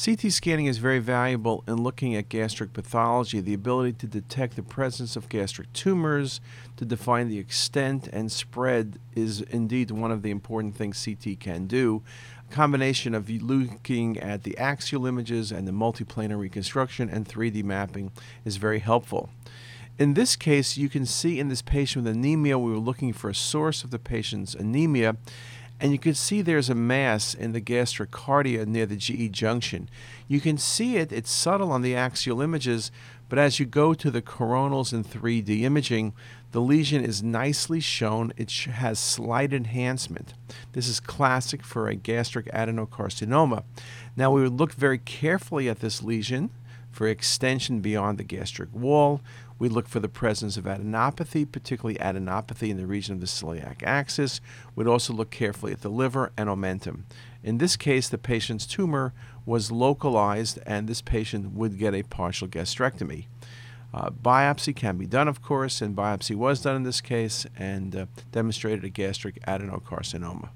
CT scanning is very valuable in looking at gastric pathology, the ability to detect the presence of gastric tumors, to define the extent and spread is indeed one of the important things CT can do. A combination of looking at the axial images and the multiplanar reconstruction and 3D mapping is very helpful. In this case, you can see in this patient with anemia, we were looking for a source of the patient's anemia and you can see there's a mass in the gastric cardia near the GE junction. You can see it, it's subtle on the axial images, but as you go to the coronals in 3D imaging, the lesion is nicely shown. It has slight enhancement. This is classic for a gastric adenocarcinoma. Now, we would look very carefully at this lesion for extension beyond the gastric wall. We look for the presence of adenopathy, particularly adenopathy in the region of the celiac axis. We'd also look carefully at the liver and omentum. In this case, the patient's tumor was localized, and this patient would get a partial gastrectomy. Uh, biopsy can be done, of course, and biopsy was done in this case and uh, demonstrated a gastric adenocarcinoma.